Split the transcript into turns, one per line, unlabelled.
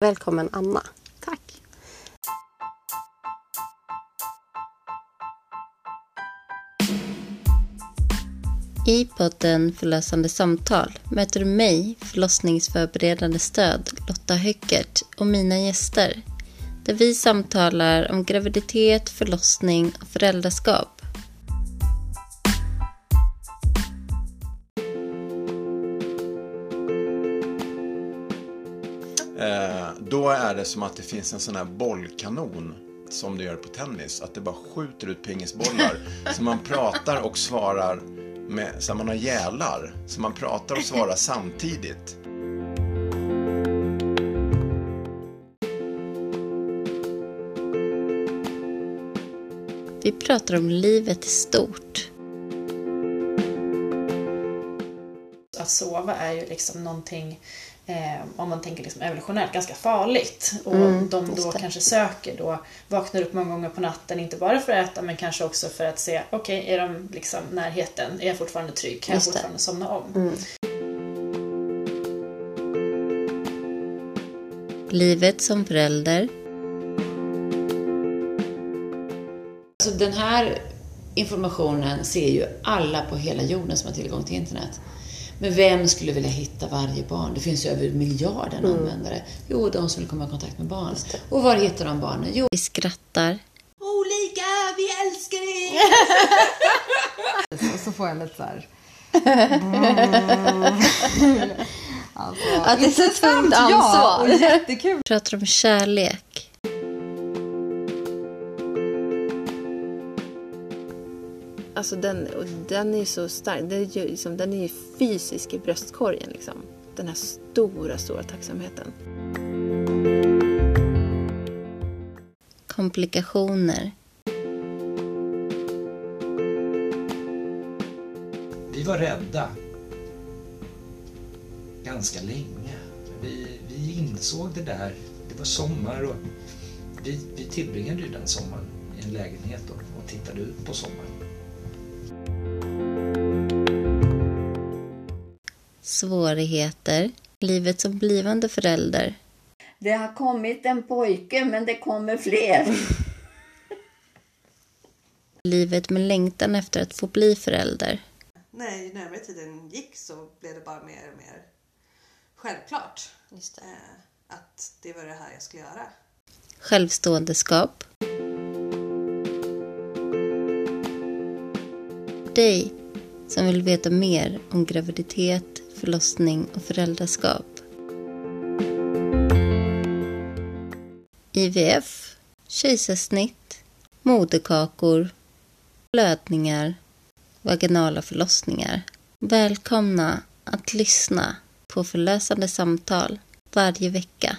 Välkommen Anna.
Tack.
I podden Förlösande samtal möter du mig, förlossningsförberedande stöd, Lotta Höckert och mina gäster. Där vi samtalar om graviditet, förlossning och föräldraskap.
Då är det som att det finns en sån här bollkanon som det gör på tennis. Att det bara skjuter ut pingisbollar. så man pratar och svarar med, så man har gälar. Så man pratar och svarar samtidigt.
Vi pratar om livet i stort.
Att sova är ju liksom någonting, eh, om man tänker liksom evolutionärt, ganska farligt. Och
Mm,
de då kanske söker då, vaknar upp många gånger på natten, inte bara för att äta men kanske också för att se, okej, är de liksom närheten? Är jag fortfarande trygg? Kan jag fortfarande somna om?
Mm.
Livet som förälder.
Alltså den här informationen ser ju alla på hela jorden som har tillgång till internet. Men vem skulle vilja hitta varje barn? Det finns ju över miljarden användare. Jo, de som vill komma i kontakt med barn. Och var hittar de barnen? Jo,
Vi skrattar.
olika, vi älskar er!
Och så får jag lite så här... alltså,
Att det är så tungt
Ja,
ansvar.
och jättekul.
Pratar om kärlek.
Alltså den, och den är så stark. Den är ju, liksom, den är ju fysisk i bröstkorgen. Liksom. Den här stora, stora tacksamheten.
Komplikationer.
Vi var rädda ganska länge. Vi, vi insåg det där. Det var sommar och vi, vi tillbringade ju den sommaren i en lägenhet och, och tittade ut på sommaren.
Svårigheter. Livet som blivande förälder.
Det har kommit en pojke, men det kommer fler.
Livet med längtan efter att få bli förälder.
Nej, ju närmare tiden gick så blev det bara mer och mer självklart
Just
eh, att det var det här jag skulle göra.
Självståendeskap. Dig som vill veta mer om graviditet, förlossning och föräldraskap. IVF, kejsarsnitt, moderkakor, blödningar, vaginala förlossningar. Välkomna att lyssna på förlösande samtal varje vecka.